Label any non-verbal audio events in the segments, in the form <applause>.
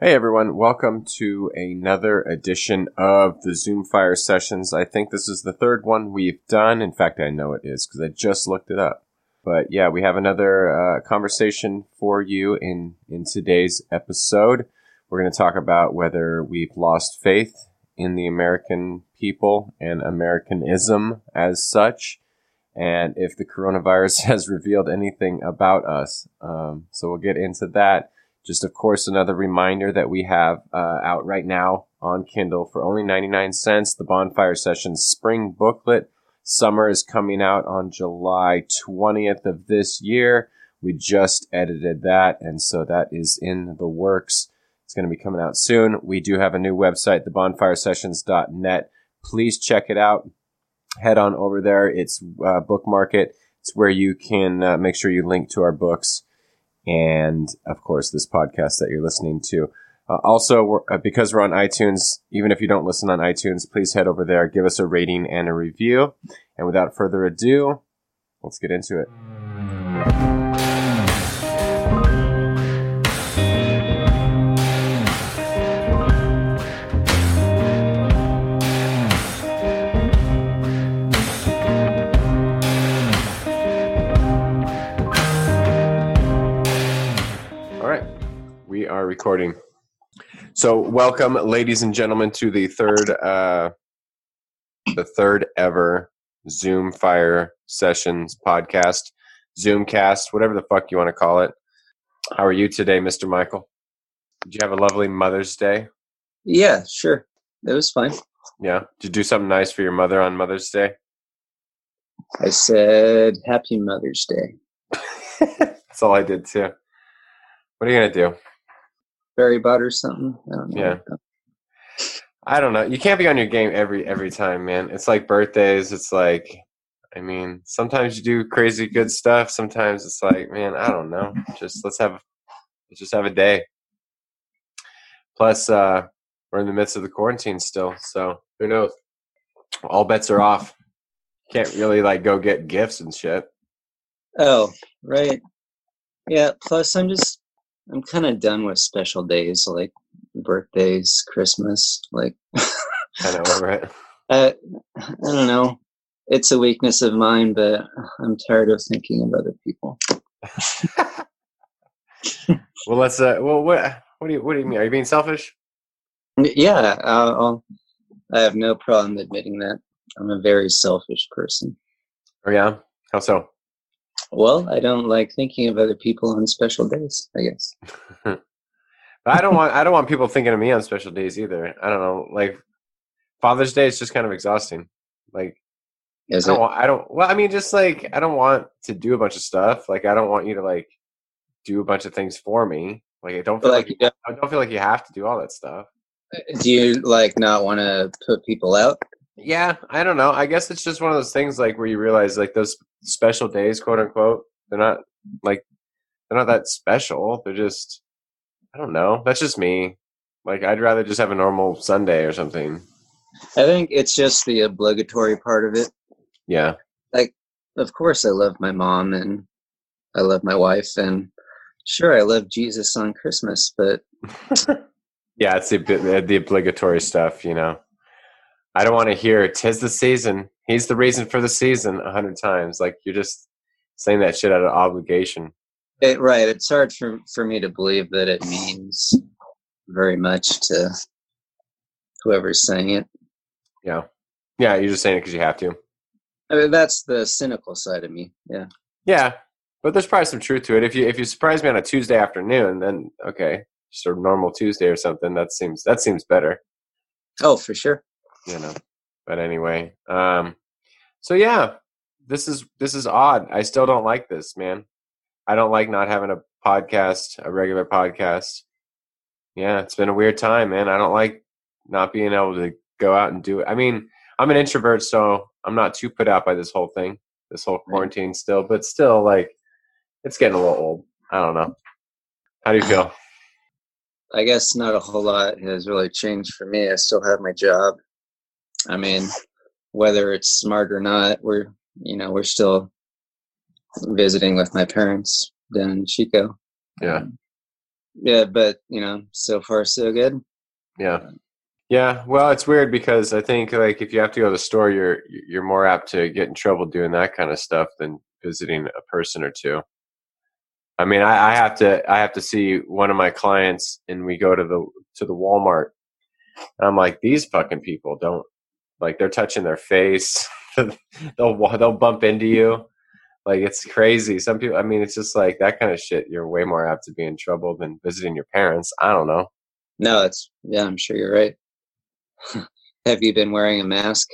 Hey everyone, welcome to another edition of the Zoomfire Sessions. I think this is the third one we've done. In fact, I know it is because I just looked it up. But yeah, we have another uh, conversation for you in, in today's episode. We're going to talk about whether we've lost faith in the American people and Americanism as such, and if the coronavirus <laughs> has revealed anything about us. Um, so we'll get into that. Just, of course, another reminder that we have uh, out right now on Kindle for only 99 cents the Bonfire Sessions Spring Booklet. Summer is coming out on July 20th of this year. We just edited that, and so that is in the works. It's going to be coming out soon. We do have a new website, thebonfiresessions.net. Please check it out. Head on over there. It's uh, bookmark it. It's where you can uh, make sure you link to our books and of course this podcast that you're listening to. Uh, also, we're, uh, because we're on iTunes, even if you don't listen on iTunes, please head over there, give us a rating and a review. And without further ado, let's get into it. Recording. So, welcome, ladies and gentlemen, to the third, uh, the third ever Zoomfire Sessions podcast, Zoomcast, whatever the fuck you want to call it. How are you today, Mister Michael? Did you have a lovely Mother's Day? Yeah, sure. It was fine. Yeah. Did you do something nice for your mother on Mother's Day? I said Happy Mother's Day. <laughs> That's all I did too. What are you gonna do? Berry bought or something. I don't know. Yeah. I don't know. You can't be on your game every every time, man. It's like birthdays. It's like, I mean, sometimes you do crazy good stuff. Sometimes it's like, man, I don't know. Just let's have let's just have a day. Plus, uh, we're in the midst of the quarantine still, so who knows? All bets are off. Can't really like go get gifts and shit. Oh, right. Yeah. Plus, I'm just I'm kind of done with special days like birthdays, Christmas. Like, Kind of over it. I, I don't know. It's a weakness of mine, but I'm tired of thinking of other people. <laughs> well, let's. Uh, well, what what do you what do you mean? Are you being selfish? Yeah, I'll, I have no problem admitting that. I'm a very selfish person. Oh yeah. How so? Well, I don't like thinking of other people on special days, I guess. <laughs> But I don't want I don't want people thinking of me on special days either. I don't know. Like Father's Day is just kind of exhausting. Like I don't, want, I don't well I mean just like I don't want to do a bunch of stuff. Like I don't want you to like do a bunch of things for me. Like I don't feel Like, like, you I don't feel like you have to do all that stuff. Uh, do you like not want to put people out? Yeah, I don't know. I guess it's just one of those things like where you realize like those special days, quote unquote, they're not like they're not that special. They're just I don't know. That's just me. Like I'd rather just have a normal Sunday or something. I think it's just the obligatory part of it. Yeah. Like of course, I love my mom and I love my wife, and sure, I love Jesus on Christmas, but <laughs> Yeah, it's the the the obligatory stuff, you know. I don't want to hear "tis the season." He's the reason for the season a hundred times. Like you're just saying that shit out of obligation. it, right, it's hard for for me to believe that it means very much to whoever's saying it. Yeah, yeah. You're just saying it because you have to. I mean, that's the cynical side of me. Yeah. Yeah, but there's probably some truth to it. If you if you surprise me on a Tuesday afternoon, then okay, just a normal Tuesday or something. That seems that seems better, Oh, for sure. You know. But anyway, um, so yeah, this is this is odd. I still don't like this, man. I don't like not having a podcast, a regular podcast. Yeah, it's been a weird time, man. I don't like not being able to go out and do it. I mean, I'm an introvert, so I'm not too put out by this whole thing, this whole quarantine still, but still, like, it's getting a little old. I don't know. How do you feel? I guess not a whole lot has really changed for me. I still have my job. I mean, whether it's smart or not, we're you know we're still visiting with my parents down in Chico. Yeah. Um, yeah, but you know, so far so good. Yeah. Yeah, well, it's weird because I think like if you have to go to the store, you're you're more apt to get in trouble doing that kind of stuff than visiting a person or two. I mean, I, I have to I have to see one of my clients, and we go to the to the Walmart, and I'm like, these fucking people don't like they're touching their face. <laughs> they'll they'll bump into you. Like it's crazy. Some people, I mean, it's just like that kind of shit. You're way more apt to be in trouble than visiting your parents. I don't know. No, it's yeah. I'm sure you're right. <laughs> Have you been wearing a mask?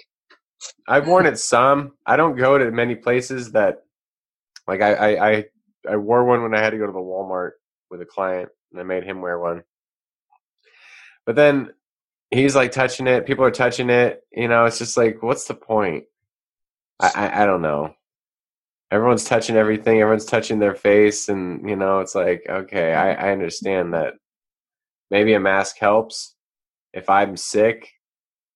I've worn it some. I don't go to many places that, like I, I, I, I wore one when I had to go to the Walmart with a client, and I made him wear one. But then he's like touching it. People are touching it. You know, it's just like, what's the point? I, I, I don't know. Everyone's touching everything. Everyone's touching their face, and you know, it's like, okay, I, I understand that. Maybe a mask helps, if I'm sick,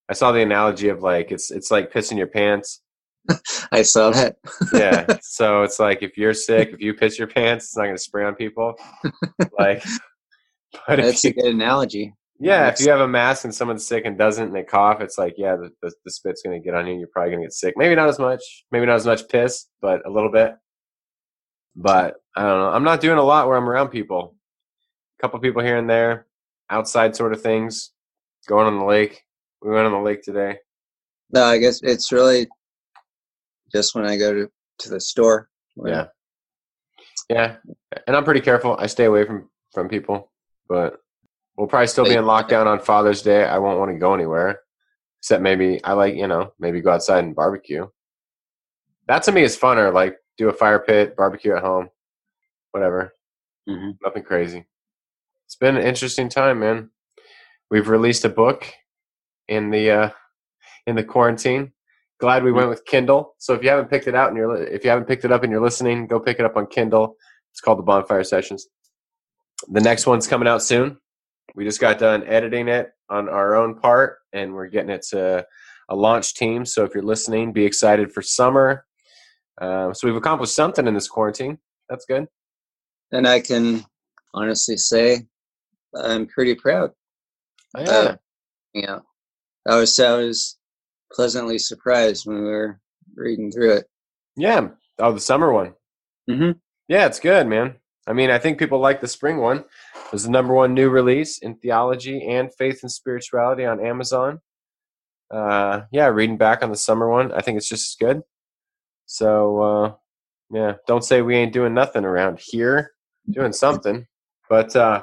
I saw the analogy of like it's it's like pissing your pants. <laughs> I saw that. yeah. <laughs> So it's like if you're sick, if you piss your pants, it's not going to spray on people. Like, <laughs> but that's you, a good analogy. Yeah, if you have a mask and someone's sick and doesn't, and they cough, it's like yeah, the, the, the spit's going to get on you. and You're probably going to get sick. Maybe not as much. Maybe not as much piss, but a little bit. But I don't know. I'm not doing a lot where I'm around people. A couple people here and there, outside sort of things going on the lake. We went on the lake today. No, I guess it's really just when I go to, to the store. Yeah. Yeah. And I'm pretty careful. I stay away from, from people, but we'll probably still be in lockdown on Father's Day. I won't want to go anywhere except maybe I like, you know, maybe go outside and barbecue. That to me is funner. Like do a fire pit, barbecue at home, whatever. Mm-hmm. Nothing crazy. It's been an interesting time, man we've released a book in the uh, in the quarantine. Glad we went with Kindle. So if you haven't picked it out and you're if you haven't picked it up and you're listening, go pick it up on Kindle. It's called the Bonfire Sessions. The next one's coming out soon. We just got done editing it on our own part, and we're getting it to a launch team. So if you're listening, be excited for summer. Uh, so we've accomplished something in this quarantine. That's good. And I can honestly say I'm pretty proud. Oh, yeah. Uh, yeah. I was I was pleasantly surprised when we were reading through it. Yeah. Oh, the summer one. Mm-hmm. Yeah, it's good, man. I mean, I think people like the spring one. It was the number one new release in theology and faith and spirituality on Amazon. Uh, yeah, reading back on the summer one, I think it's just as good. So, uh, yeah, don't say we ain't doing nothing around here. Doing something. But uh,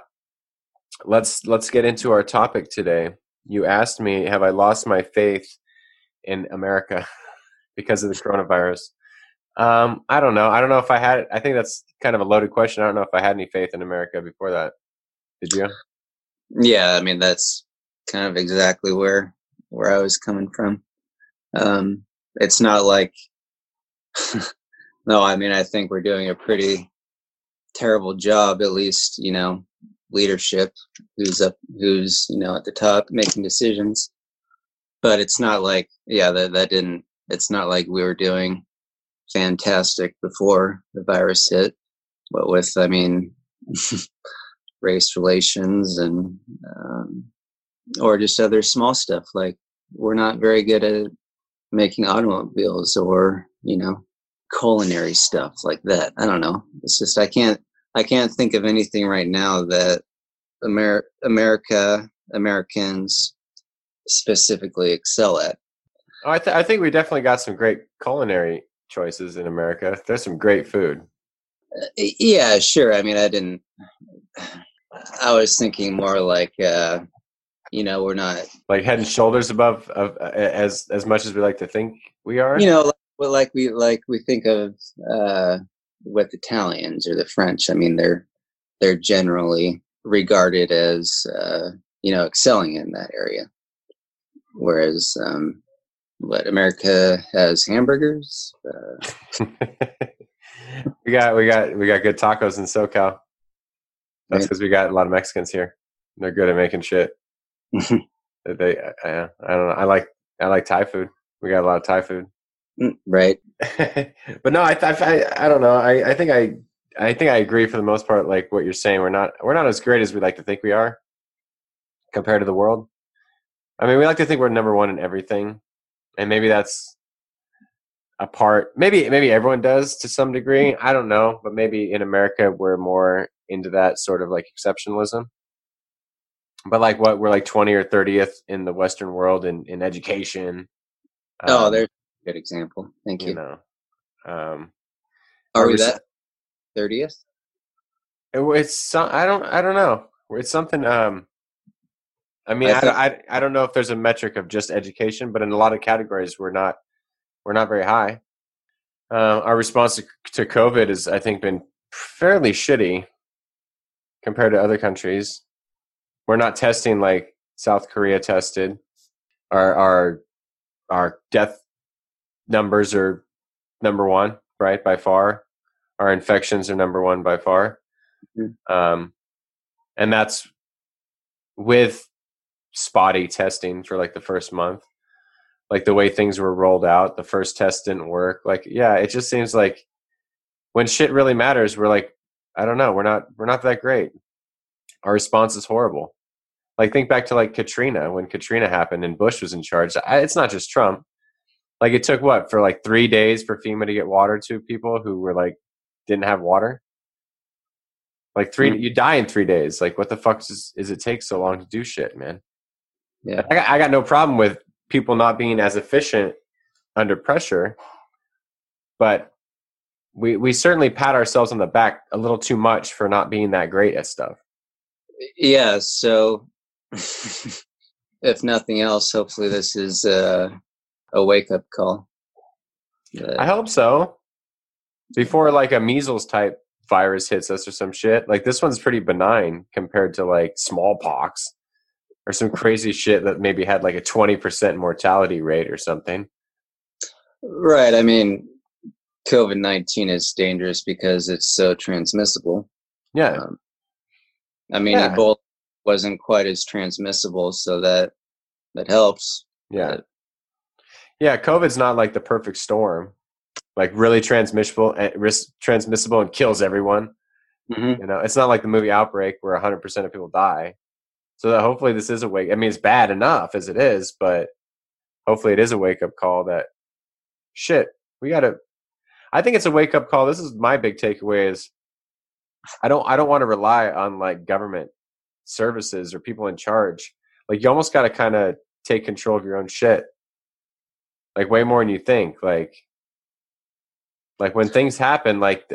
let's let's get into our topic today. You asked me, have I lost my faith in America <laughs> because of the coronavirus? Um, I don't know. I don't know if I had. I think that's kind of a loaded question. I don't know if I had any faith in America before that. Did you? Yeah, I mean that's kind of exactly where where I was coming from. Um, it's not like <laughs> no. I mean, I think we're doing a pretty terrible job, at least you know, leadership who's up who's you know at the top making decisions but it's not like yeah that that didn't it's not like we were doing fantastic before the virus hit but with i mean <laughs> race relations and um, or just other small stuff like we're not very good at making automobiles or you know culinary stuff like that i don't know it's just i can't I can't think of anything right now that Amer- America Americans specifically excel at. I, th- I think we definitely got some great culinary choices in America. There's some great food. Uh, yeah, sure. I mean, I didn't. I was thinking more like, uh, you know, we're not like head and shoulders above of uh, as as much as we like to think we are. You know, like, well, like we like we think of uh, with Italians or the French. I mean, they're they're generally regarded as uh, you know excelling in that area, whereas um, what America has hamburgers. Uh, <laughs> we got we got we got good tacos in SoCal. That's because we got a lot of Mexicans here. They're good at making shit. <laughs> they, I, I don't know. I like I like Thai food. We got a lot of Thai food. Mm, right. <laughs> but no, I, I, I don't know. I, I think I, I think I agree for the most part. Like what you're saying, we're not we're not as great as we like to think we are compared to the world. I mean, we like to think we're number one in everything, and maybe that's a part. Maybe maybe everyone does to some degree. I don't know, but maybe in America we're more into that sort of like exceptionalism. But like what we're like twenty or thirtieth in the Western world in in education. oh, um, there's a good example. Thank you. You know, um, are we that thirtieth? It, it's some, I don't I don't know. It's something. Um, I mean, I, I, I, I don't know if there's a metric of just education, but in a lot of categories, we're not we're not very high. Uh, our response to, to COVID has, I think, been fairly shitty compared to other countries. We're not testing like South Korea tested. Our our our death numbers are number one, right by far. Our infections are number one by far, mm-hmm. um, and that's with spotty testing for like the first month. Like the way things were rolled out the first test didn't work. Like yeah it just seems like when shit really matters we're like i don't know we're not we're not that great. Our response is horrible. Like think back to like katrina when katrina happened and bush was in charge. I, it's not just trump. Like it took what for like three days for fema to get water to people who were like didn't have water? Like 3 mm-hmm. you die in three days. Like what the fuck does, does it take so long to do shit man yeah, I got, I got no problem with people not being as efficient under pressure, but we we certainly pat ourselves on the back a little too much for not being that great at stuff. Yeah. So, <laughs> if nothing else, hopefully this is a, a wake up call. I hope so. Before like a measles type virus hits us or some shit, like this one's pretty benign compared to like smallpox or some crazy shit that maybe had like a 20% mortality rate or something. Right. I mean, COVID 19 is dangerous because it's so transmissible. Yeah. Um, I mean, yeah. Ebola wasn't quite as transmissible, so that that helps. Yeah. But, yeah, COVID's not like the perfect storm, like really transmissible and eh, transmissible and kills everyone. Mm-hmm. You know, it's not like the movie Outbreak where 100% of people die. So that hopefully this is a wake. I mean, it's bad enough as it is, but hopefully it is a wake up call that shit, we got to I think it's a wake up call. This is my big takeaway is I don't I don't want to rely on like government services or people in charge. Like you almost got to kind of take control of your own shit. Like way more than you think. Like like when things happen like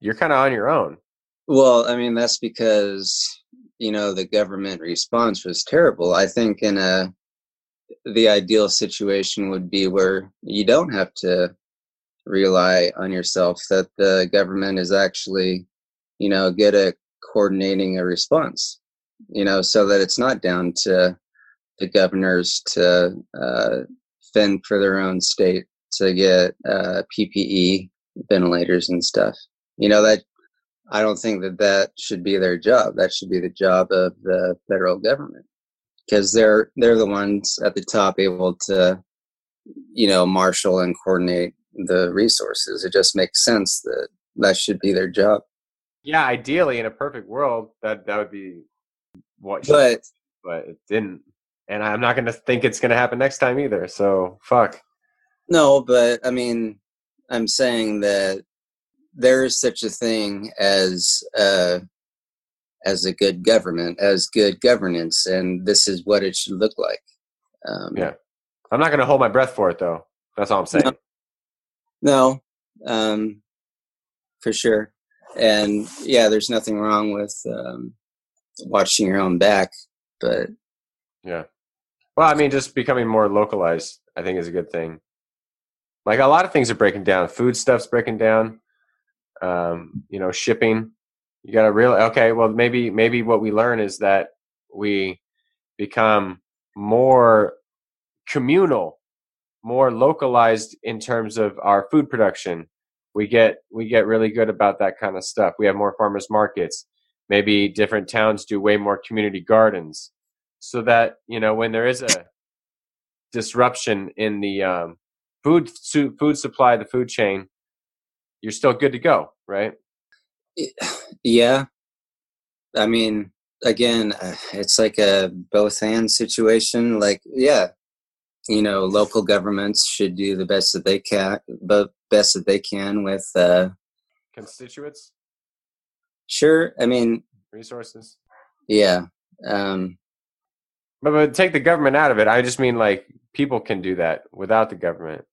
you're kind of on your own. Well, I mean that's because you know the government response was terrible. I think in a the ideal situation would be where you don't have to rely on yourself that the government is actually you know good at coordinating a response you know so that it's not down to the governors to uh, fend for their own state to get uh, ppe ventilators and stuff. You know that I don't think that that should be their job. That should be the job of the federal government because they're they're the ones at the top able to, you know, marshal and coordinate the resources. It just makes sense that that should be their job. Yeah, ideally, in a perfect world, that that would be what. But but it didn't, and I'm not going to think it's going to happen next time either. So fuck. No, but I mean, I'm saying that there is such a thing as uh, as a good government, as good governance, and this is what it should look like. Um, yeah, I'm not going to hold my breath for it, though. That's all I'm saying. No, no um, for sure. And yeah, there's nothing wrong with um, watching your own back, but yeah. Well, I mean, just becoming more localized, I think, is a good thing. Like a lot of things are breaking down. Food stuff's breaking down um, you know, shipping. You got to really okay. Well, maybe maybe what we learn is that we become more communal, more localized in terms of our food production. We get we get really good about that kind of stuff. We have more farmers markets. Maybe different towns do way more community gardens, so that you know when there is a disruption in the um, food food supply, the food chain, you're still good to go, right? <sighs> Yeah. I mean, again, uh, it's like a both and situation. Like, yeah, you know, local governments should do the best that they can, but best that they can with uh, constituents. Sure. I mean, resources. Yeah. Um, but, but take the government out of it. I just mean like people can do that without the government.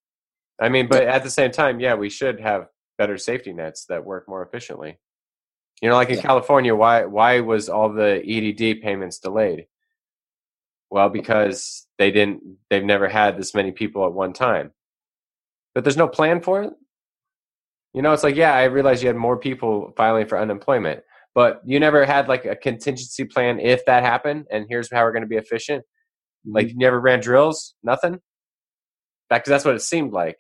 I mean, but at the same time, yeah, we should have better safety nets that work more efficiently. You know, like in yeah. California, why why was all the EDD payments delayed? Well, because they didn't they've never had this many people at one time. But there's no plan for it. You know, it's like, yeah, I realized you had more people filing for unemployment, but you never had like a contingency plan if that happened and here's how we're going to be efficient. Mm-hmm. Like you never ran drills, nothing. Because that's what it seemed like.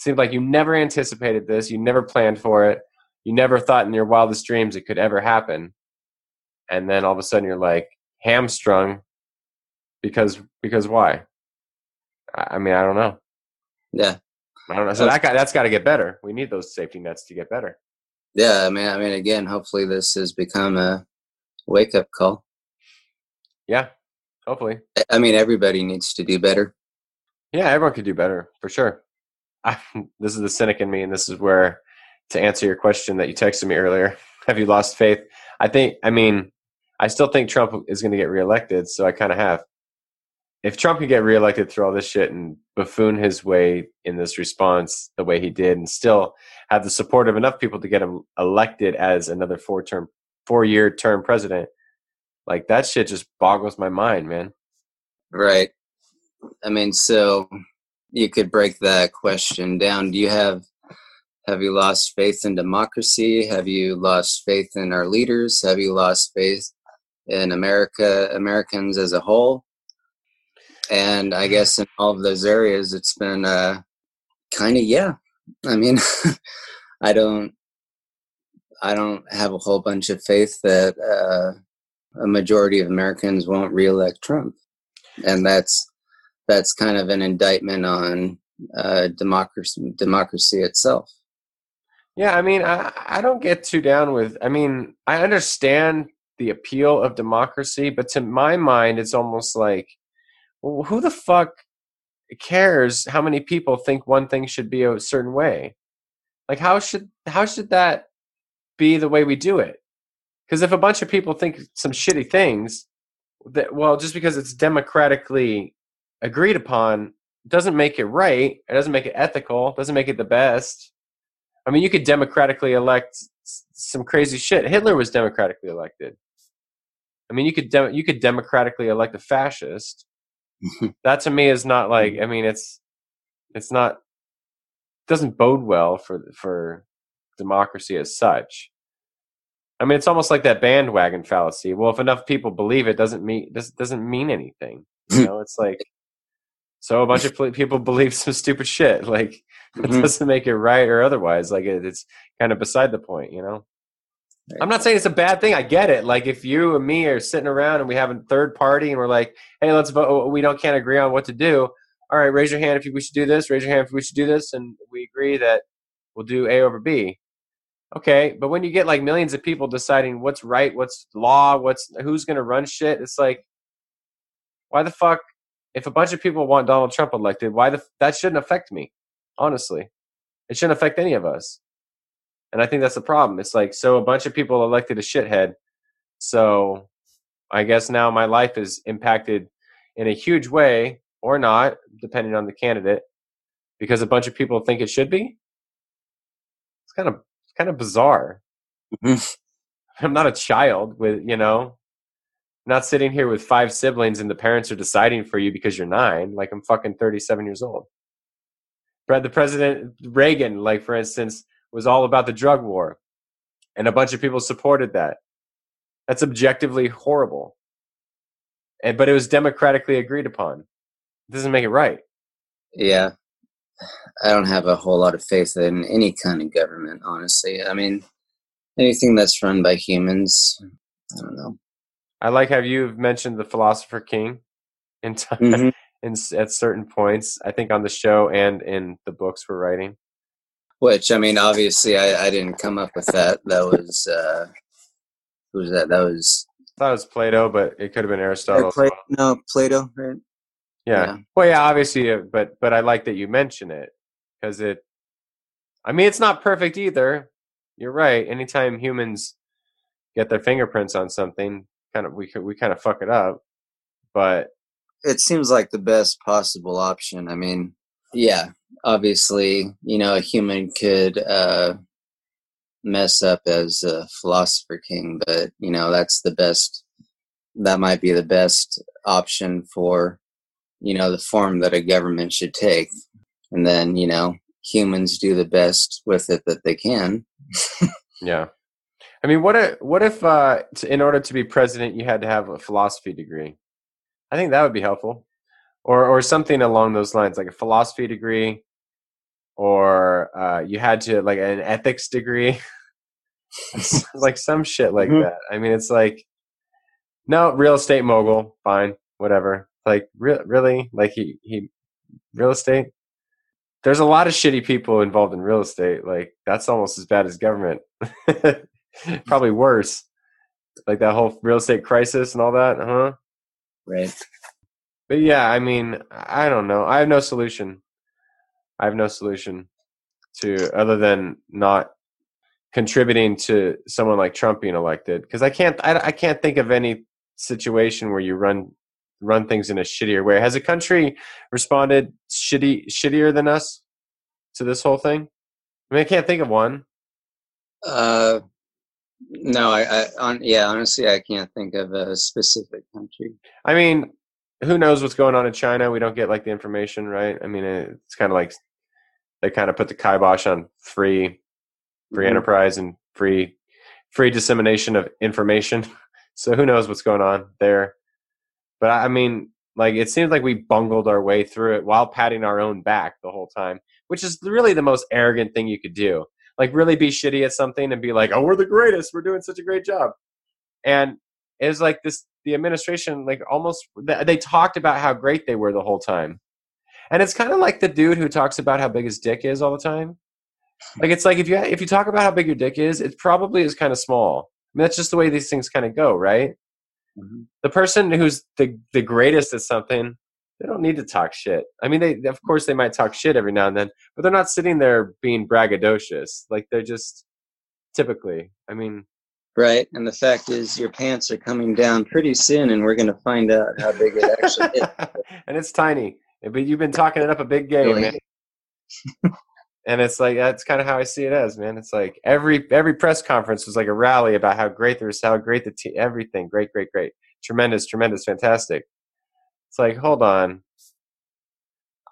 Seemed like you never anticipated this, you never planned for it you never thought in your wildest dreams it could ever happen. And then all of a sudden you're like hamstrung because because why? I mean i don't know. Yeah. I don't know. So that got, that's got to get better. We need those safety nets to get better. Yeah i mean i mean again hopefully this has become a wake up call. Yeah hopefully. I mean everybody needs to do better. Yeah everyone could do better for sure I, this is the cynic in me and this is where to answer your question that you texted me earlier. <laughs> Have you lost faith? I think, I mean, I still think Trump is going to get reelected, so I kind of have. If Trump can get reelected through all this shit and buffoon his way in this response the way he did, and still have the support of enough people to get him elected as another four term, four year term president, like that shit just boggles my mind, man. Right. I mean, so you could break that question down. Do you have have you lost faith in democracy? Have you lost faith in our leaders? Have you lost faith in America, Americans as a whole? And I guess in all of those areas, it's been uh, kind of yeah. I mean, <laughs> I don't, I don't have a whole bunch of faith that uh, a majority of Americans won't reelect Trump, and that's that's kind of an indictment on uh, democracy democracy itself. Yeah, I mean, I, I don't get too down with. I mean, I understand the appeal of democracy, but to my mind, it's almost like, well, who the fuck cares how many people think one thing should be a certain way? Like, how should how should that be the way we do it? Because if a bunch of people think some shitty things, that well, just because it's democratically agreed upon doesn't make it right. It doesn't make it ethical. Doesn't make it the best. I mean, you could democratically elect some crazy shit. Hitler was democratically elected. I mean, you could you could democratically elect a fascist. <laughs> that to me is not like. Mm. I mean, it's it's not doesn't bode well for for democracy as such. I mean, it's almost like that bandwagon fallacy. Well, if enough people believe it, doesn't mean doesn't doesn't mean anything. You <laughs> know, it's like so a bunch of people <laughs> believe some stupid shit. Like it mm-hmm. doesn't make it right or otherwise. Like it, it's kind of beside the point, you know. I'm not saying it's a bad thing. I get it. Like if you and me are sitting around and we have a third party and we're like, "Hey, let's vote. We don't can't agree on what to do." All right, raise your hand if we should do this. Raise your hand if we should do this, and we agree that we'll do A over B. Okay, but when you get like millions of people deciding what's right, what's law, what's who's going to run shit, it's like, why the fuck? If a bunch of people want Donald Trump elected, why the that shouldn't affect me? honestly. It shouldn't affect any of us. And I think that's the problem. It's like, so a bunch of people elected a shithead. So I guess now my life is impacted in a huge way or not, depending on the candidate, because a bunch of people think it should be. It's kind of, kind of bizarre. Mm-hmm. <laughs> I'm not a child with, you know, not sitting here with five siblings and the parents are deciding for you because you're nine. Like I'm fucking 37 years old Brad, the president Reagan, like for instance, was all about the drug war, and a bunch of people supported that. That's objectively horrible, and but it was democratically agreed upon. It doesn't make it right. Yeah, I don't have a whole lot of faith in any kind of government, honestly. I mean, anything that's run by humans, I don't know. I like how you've mentioned the philosopher king in time. Mm-hmm <laughs> in at certain points. I think on the show and in the books we're writing. Which I mean, obviously, I, I didn't come up with that. That was uh, who was that? That was I thought it was Plato, but it could have been Aristotle. Pla- well. no Plato, right? Yeah. Yeah. Well, yeah, obviously, uh, but but I like that you mention it because it. I mean, it's not perfect either. You're right. Anytime humans get their fingerprints on something, kind of we could we kind of fuck it up. But It seems like the best possible option. I mean, yeah, obviously, you know, a human could uh, mess up as a philosopher king, but you know, that's the best. That might be the best option for, you know, the form that a government should take, and then you know, humans do the best with it that they can. <laughs> yeah, I mean, what if what if uh, in order to be president you had to have a philosophy degree? I think that would be helpful, or or something along those lines, like a philosophy degree, or uh, you had to like an ethics degree. <laughs> <laughs> like some shit like Mhm. that. I mean, it's like, no, real estate mogul, fine, whatever. Like, re- really, like he he, real estate. There's a lot of shitty people involved in real estate. Like that's almost as bad as government. <laughs> <laughs> Probably worse. Like that whole real estate crisis and all that, huh? Right. But yeah, I mean, I don't know. I have no solution. I have no solution to other than not contributing to someone like Trump being elected because I can't. I, I can't think of any situation where you run run things in a shittier way. Has a country responded shitty shittier than us to this whole thing? I mean, I can't think of one. Uh, no, I, I on yeah, honestly, I can't think of a specific country. I mean, who knows what's going on in China? We don't get like the information, right? I mean, it's kind of like they kind of put the kibosh on free, free Mhm. enterprise and free, free dissemination of information. <laughs> So who knows what's going on there? But I mean, like it seems like we bungled our way through it while patting our own back the whole time, which is really the most arrogant thing you could do. Like really be shitty at something and be like, "Oh, we're the greatest. We're doing such a great job." And it was like this the administration like almost they talked about how great they were the whole time and it's kind of like the dude who talks about how big his dick is all the time like it's like if you if you talk about how big your dick is it probably is kind of small I mean, that's just the way these things kind of go right Mhm. the person who's the the greatest at something they don't need to talk shit i mean they of course they might talk shit every now and then but they're not sitting there being braggadocious like they're just typically i mean Right, and the fact is, your pants are coming down pretty soon, and we're going to find out how big it actually is. <laughs> and it's tiny. But you've been talking it up a big game, Really? man. and it's like that's kind of how I see it as, man. It's like every every press conference was like a rally about how great there's how great the team, everything, great, great, great, tremendous, tremendous, fantastic. It's like, hold on,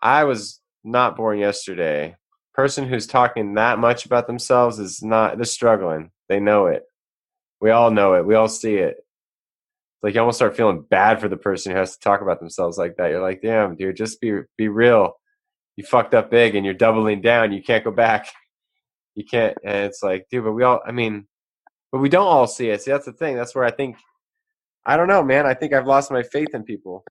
I was not born yesterday. Person who's talking that much about themselves is not. They're struggling. They know it. We all know it. We all see it. It's like you almost start feeling bad for the person who has to talk about themselves like that. You're like, damn, dude, just be be real. You fucked up big and you're doubling down. You can't go back. <laughs> You can't. And it's like, dude, but we all. I mean, but we don't all see it. See, that's the thing. That's where I think. I don't know, man. I think I've lost my faith in people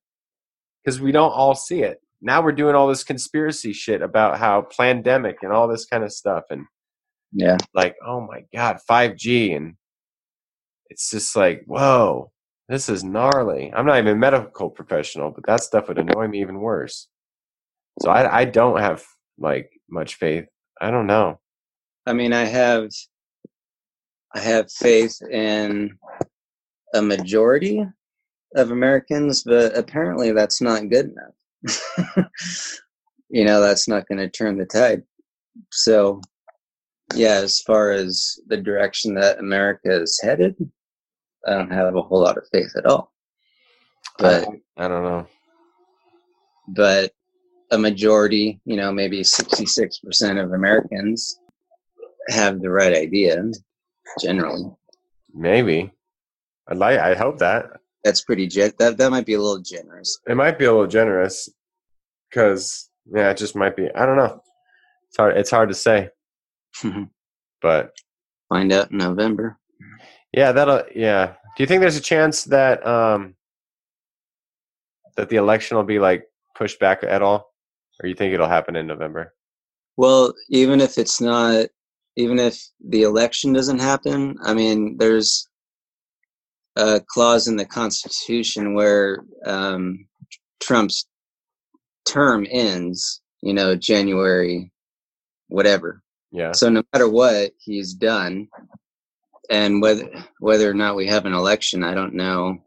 because we don't all see it. Now we're doing all this conspiracy shit about how pandemic and all this kind of stuff and Yeah, like, oh my god, 5G and it's just like, whoa, this is gnarly. I'm not even a medical professional, but that stuff would annoy me even worse. So I I don't have like much faith. I don't know. I mean, I have, I have faith in a majority of Americans, but apparently that's not good enough. <laughs> you know, that's not going to turn the tide. So, yeah, as far as the direction that America is headed, I don't have a whole lot of faith at all. But I, I don't know. but a majority, you know, maybe 66% of Americans have the right idea generally. Maybe. I'd like. I hope that That's pretty gen- that that might be a little generous. it might be a little generous because yeah, it just might be. I don't know. It's hard. It's hard to say, <laughs> but Find out in November. Yeah, that'll yeah. Do you think there's a chance that um that the election will be like pushed back at all? Or you think it'll happen in November? Well, even if it's not, even if the election doesn't happen, I mean, there's a clause in the Constitution where um, Trump's term ends, you know, January, whatever. Yeah. So no matter what, he's done. And whether whether or not we have an election, I don't know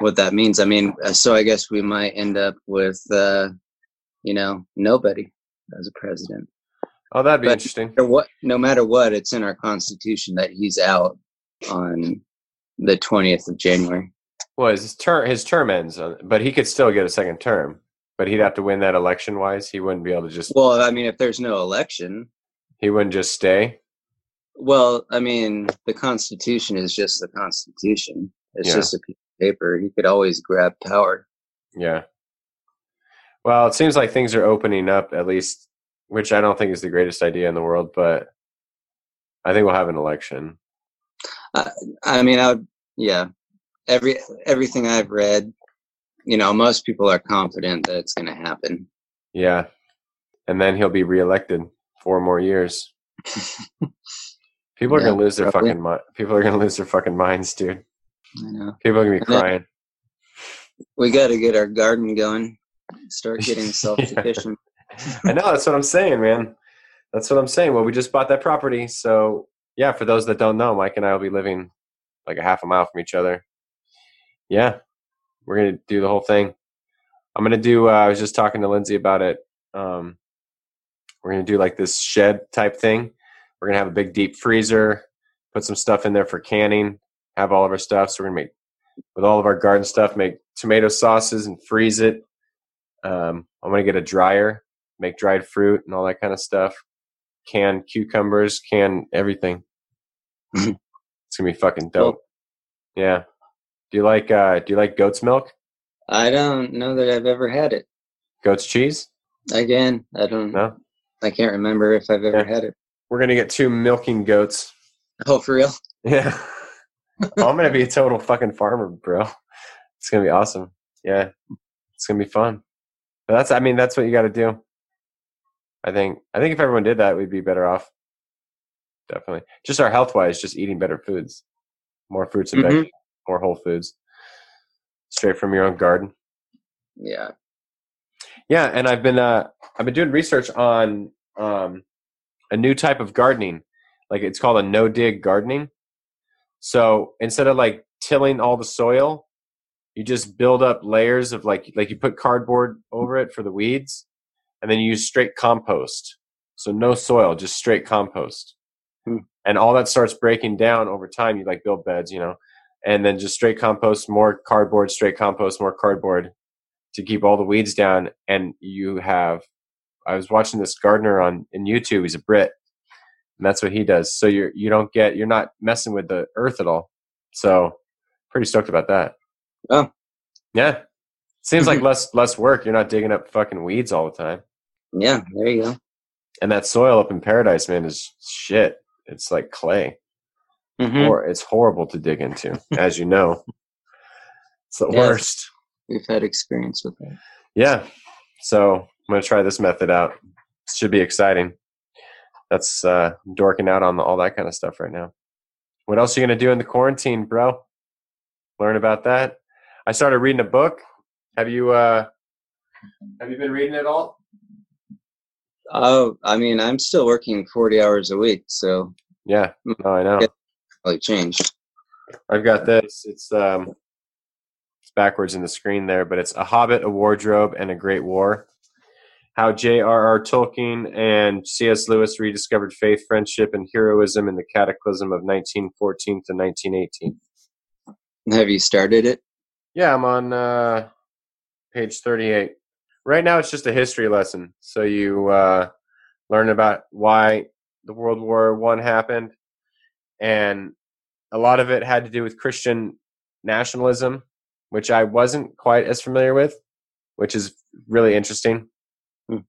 what that means. I mean, uh, so I guess we might end up with, uh, you know, nobody as a president. Oh, that'd be But- interesting. No matter what, no matter what, it's in our constitution that he's out on the twentieth of January. Well, his term his term ends, but he could still get a second term. But he'd have to win that election wise. He wouldn't be able to just Well, I mean, if there's no election, he wouldn't just stay. well, I mean, the Constitution is just the Constitution. It's Yeah. just a piece of paper. He could always grab power. Yeah. Well, it seems like things are opening up at least, which I don't think is the greatest idea in the world, but I think we'll have an election. I mean, I would, yeah. Every everything I've read, you know, most people are confident that it's going to happen. Yeah. And then he'll be reelected four more years. <laughs> People are Yeah, gonna lose their probably. fucking mi- people are gonna lose their fucking minds, dude. I know. People are gonna be crying. We got to get our garden going. Start getting <laughs> self-sufficient. I know that's what I'm saying, man. That's what I'm saying. Well, we just bought that property, so yeah. For those that don't know, Mike and I will be living like a half a mile from each other. Yeah, we're gonna do the whole thing. I'm gonna do. Uh, I was just talking to Lindsay about it. Um, we're gonna do like this shed type thing. We're gonna have a big deep freezer, put some stuff in there for canning, have all of our stuff. So we're gonna make with all of our garden stuff, make tomato sauces and freeze it. Um, I'm gonna get a dryer, make dried fruit and all that kind of stuff. Can cucumbers, can everything. <laughs> It's gonna be fucking dope. Yeah. Do you like uh do you like goat's milk? I don't know that I've ever had it. Goat's cheese? Again, I don't. No. I can't remember if I've ever Yeah. had it. We're gonna get two milking goats. Oh, for real? Yeah. <laughs> I'm gonna be a total fucking farmer, bro. It's gonna be awesome. Yeah. It's gonna be fun. But that's I mean, that's what you gotta do. I think I think if everyone did that, we'd be better off. Definitely. Just our health wise, just eating better foods. More fruits and Mhm. veggies, more whole foods. Straight from your own garden. Yeah. Yeah, and I've been uh I've been doing research on um a new type of gardening. Like it's called a no dig gardening. So instead of like tilling all the soil, you just build up layers of like like you put cardboard over it for the weeds and then you use straight compost. So no soil, just straight compost. Hmm. And all that starts breaking down over time. You like build beds, you know, and then just straight compost, more cardboard, straight compost, more cardboard to keep all the weeds down. And you have, I was watching this gardener on in YouTube. He's a Brit, and that's what he does. So you're you don't get you're not messing with the earth at all. So pretty stoked about that. Oh. yeah. Seems like <laughs> less less work. You're not digging up fucking weeds all the time. Yeah. There you go. And that soil up in Paradise, man, is shit. It's like clay. Mhm. Or it's horrible to dig into, as you know. <laughs> It's the worst. We've had experience with that. Yeah. So I'm gonna try this method out. Should be exciting. That's uh dorking out on all that kind of stuff right now. What else are you gonna do in the quarantine, bro? Learn about that. I started reading a book. Have you uh have you been reading it all? Oh, I mean, I'm still working 40 hours a week, so Yeah. No, I know. Really changed. I've got this. It's um it's backwards in the screen there, but it's a hobbit, a wardrobe, and a great war. How J.R.R. Tolkien and C.S. Lewis rediscovered faith, friendship, and heroism in the cataclysm of 1914 to 1918. Have you started it? Yeah, I'm on uh, page 38. Right now, it's just a history lesson. So you uh, learn about why the World War One happened, and a lot of it had to do with Christian nationalism, which I wasn't quite as familiar with, which is really interesting. Hmm.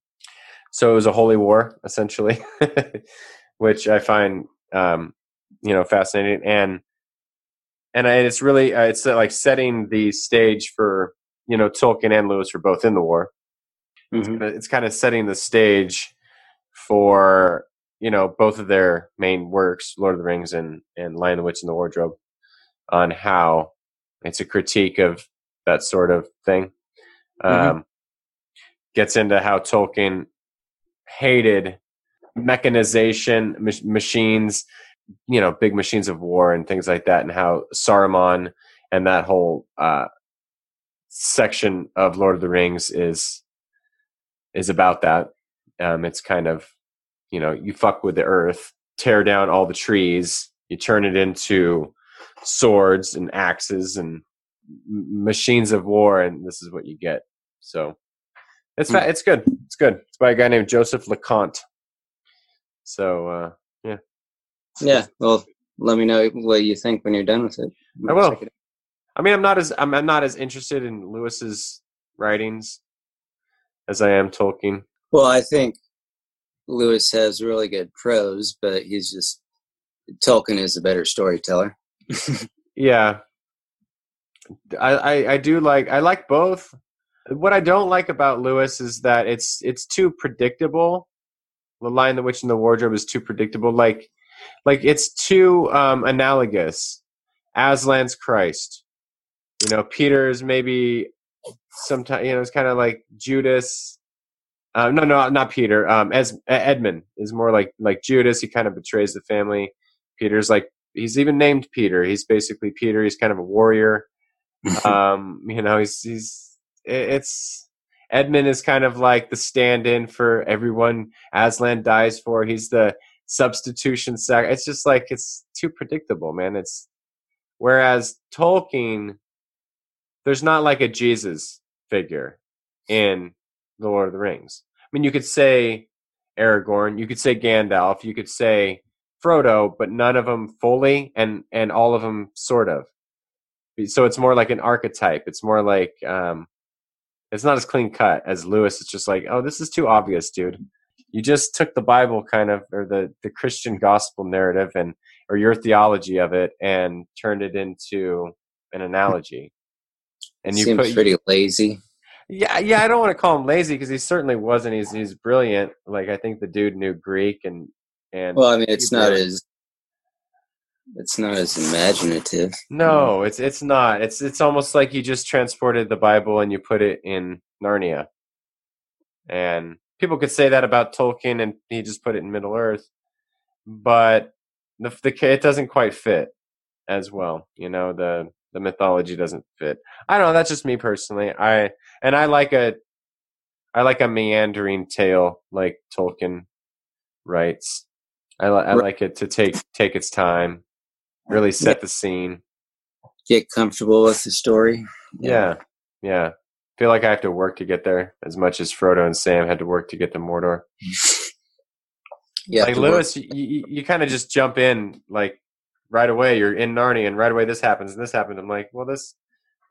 So it was a holy war, essentially, <laughs> which I find um, you know fascinating and and it's really uh, it's uh, like setting the stage for you know Tolkien and Lewis were both in the war. Mhm. But It's kind of setting the stage for you know both of their main works, Lord of the Rings and and Lion the Witch and the Wardrobe, on how it's a critique of that sort of thing. Mhm. Um, gets into how Tolkien hated mechanization, mach- machines, you know, big machines of war and things like that, and how Saruman and that whole uh, section of Lord of the Rings is is about that. Um, it's kind of, you know, you fuck with the earth, tear down all the trees, you turn it into swords and axes and machines of war, and this is what you get. So it's fa- it's good. It's good. It's by a guy named Joseph LeConte. So uh, Yeah. Well, let me know what you think when you're done with it. I will. Check it out. I mean, I'm not as I'm, I'm not as interested in Lewis's writings as I am talking. Well, I think Lewis has really good prose, but he's just Tolkien is a better storyteller. <laughs> <laughs> Yeah, I, I I do like I like both. What I don't like about Lewis is that it's it's too predictable. The Lion, the Witch, and the Wardrobe is too predictable. Like like it's too um, analogous. Aslan's Christ. You know, Peter's maybe sometimes you know it's kind of like Judas. Um, no, no, not Peter. Um, as Edmund is more like like Judas. He kind of betrays the family. Peter's like he's even named Peter. He's basically Peter. He's kind of a warrior. <laughs> Um, you know, he's he's it's Edmund is kind of like the stand-in for everyone Aslan dies for. He's the substitution sac. It's just like it's too predictable, man. It's whereas Tolkien, there's not like a Jesus figure in the Lord of the Rings. I mean, you could say Aragorn, you could say Gandalf, you could say Frodo, but none of them fully, and and all of them sort of. So it's more like an archetype. It's more like um, it's not as clean cut as Lewis. It's just like, oh, this is too obvious, dude. You just took the Bible kind of or the the Christian gospel narrative and or your theology of it and turned it into an analogy. And you Seems put pretty lazy. yeah, yeah. I don't want to call him lazy because he certainly wasn't. He's he's brilliant. Like I think the dude knew Greek and and Well, I mean, it's not as it's not as imaginative. no, it's it's not. It's it's almost like you just transported the Bible and you put it in Narnia. And people could say that about Tolkien, and he just put it in Middle Earth, but the the it doesn't quite fit as well. You know the the mythology doesn't fit. I don't know. That's just me personally. I and I like a I like a meandering tale like Tolkien writes. I, li- I like it to take take its time, really set the scene. Get comfortable with the story. Yeah, yeah. Feel like I have to work to get there as much as Frodo and Sam had to work to get to Mordor. <laughs> Yeah. like Lewis, you, you, you kind of just jump in like right away. You're in Narnia, and right away this happens and this happened. I'm like, well, this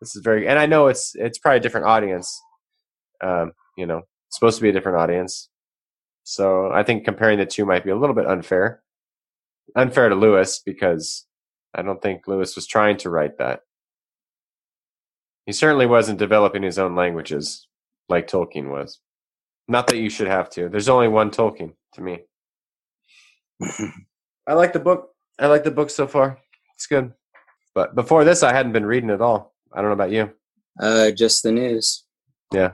this is very, and I know it's it's probably a different audience. Um, you know, supposed to be a different audience, so I think comparing the two might be a little bit unfair. Unfair to Lewis because I don't think Lewis was trying to write that. He certainly wasn't developing his own languages like Tolkien was. Not that you should have to. There's only one Tolkien to me. <clears throat> I like the book. I like the book so far. It's good. But before this, I hadn't been reading at all. I don't know about you. Uh, just the news. Yeah.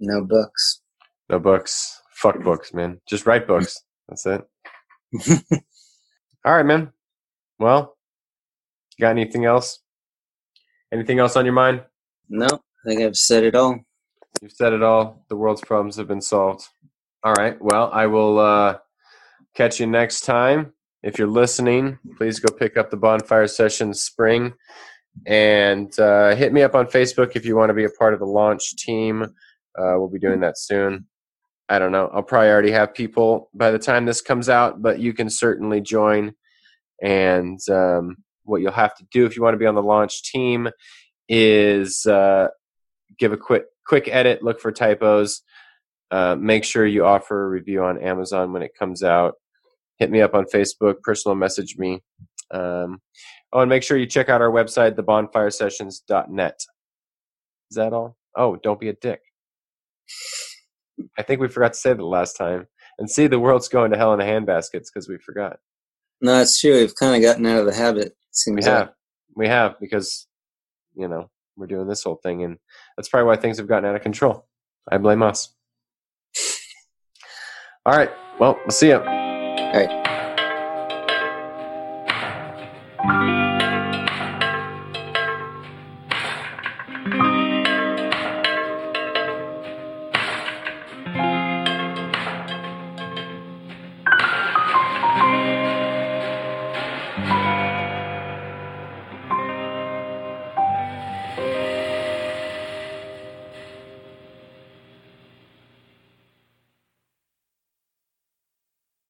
No books. No books. Fuck books, man. Just write books. That's it. <laughs> All right, man. Well, got anything else? Anything else on your mind? No, I think I've said it all. You've said it all. The world's problems have been solved. All right. Well, I will uh, catch you next time. If you're listening, please go pick up the Bonfire Session Spring and uh, hit me up on Facebook if you want to be a part of the launch team. Uh, we'll be doing that soon. I don't know. I'll probably already have people by the time this comes out, but you can certainly join. And um, what you'll have to do if you want to be on the launch team is uh, give a quick quick edit, look for typos, uh, make sure you offer a review on Amazon when it comes out. Hit me up on Facebook, personal message me. Um, oh, and make sure you check out our website, thebonfiresessions.net. Is that all? Oh, don't be a dick. I think we forgot to say that last time. and see the world's going to hell in a handbaskets because we forgot. No, it's true. We've kind of gotten out of the habit. We Seems have, like. we have because you know we're doing this whole thing, and that's probably why things have gotten out of control. I blame us. All right. Well, we'll see you. All right.